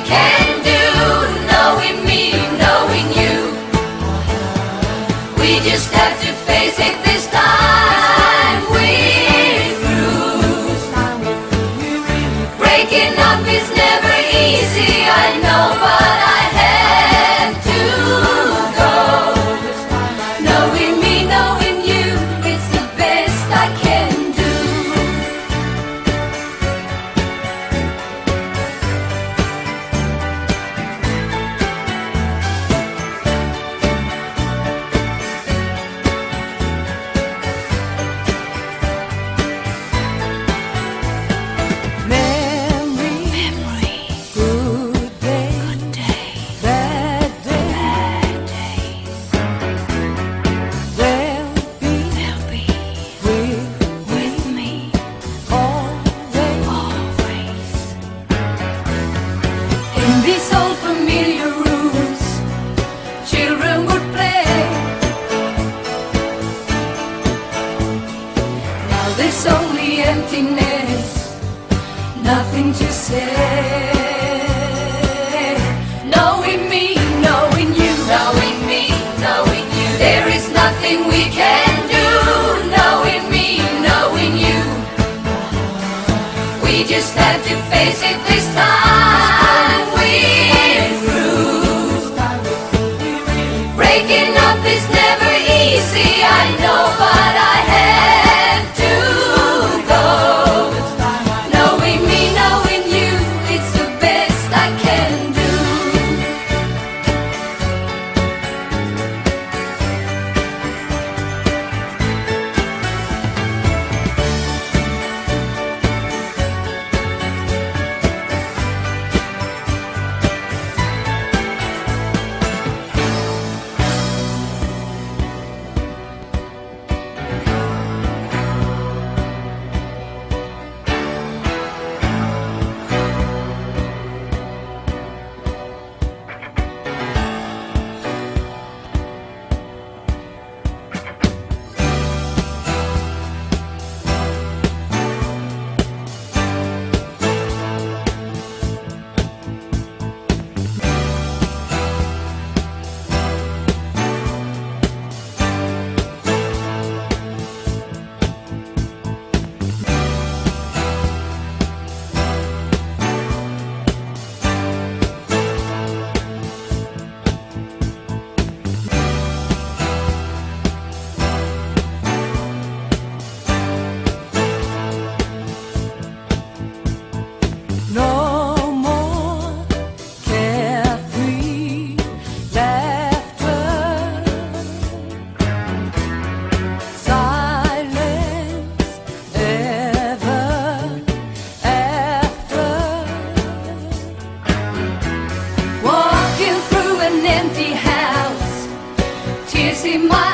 can do, knowing me, knowing you. We just have to face it this time. We're through. Breaking up is never easy. leve fez de cristal. see my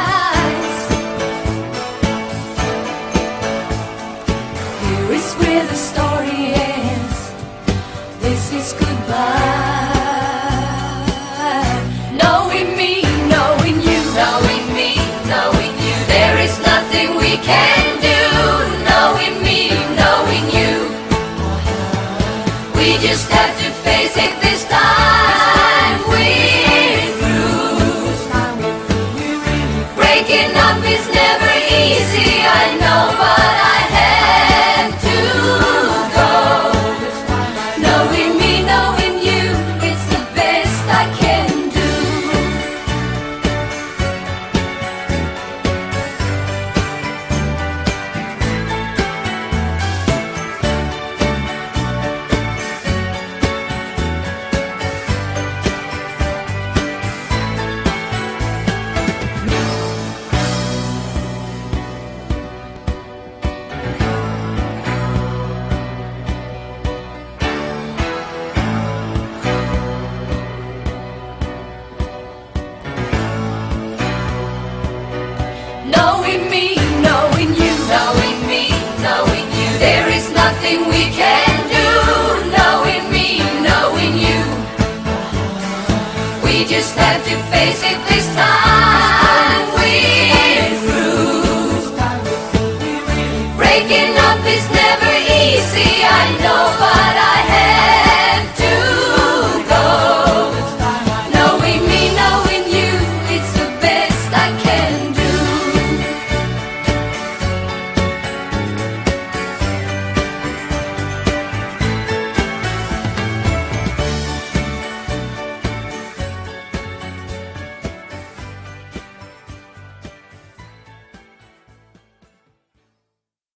just have to face it this time.